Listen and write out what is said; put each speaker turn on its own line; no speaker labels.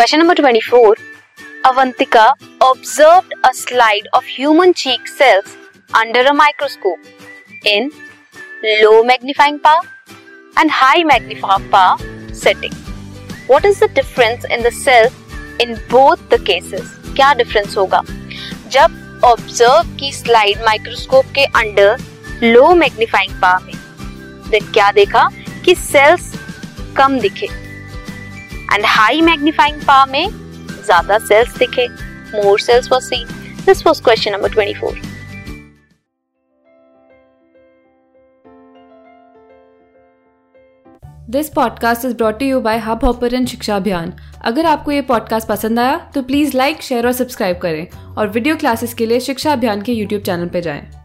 Question number twenty four Avantika observe a slide of human cheek cells under a microscope in low magnifying power and high magnifying power setting what is the difference in the cell in both the cases क्या difference होगा? जब observe की slide microscope के under low magnifying power में क्या देखा कि sales कम दिखे। एंड हाई मैग्नीफाइंग पावर में ज़्यादा सेल्स दिखे more cells were seen this was question number 24
this podcast is brought you by hub Shiksha Abhiyan अगर आपको ये पॉडकास्ट पसंद आया तो प्लीज़ लाइक शेयर और सब्सक्राइब करें और वीडियो क्लासेस के लिए शिक्षा अभियान के यूट्यूब चैनल पर जाएँ।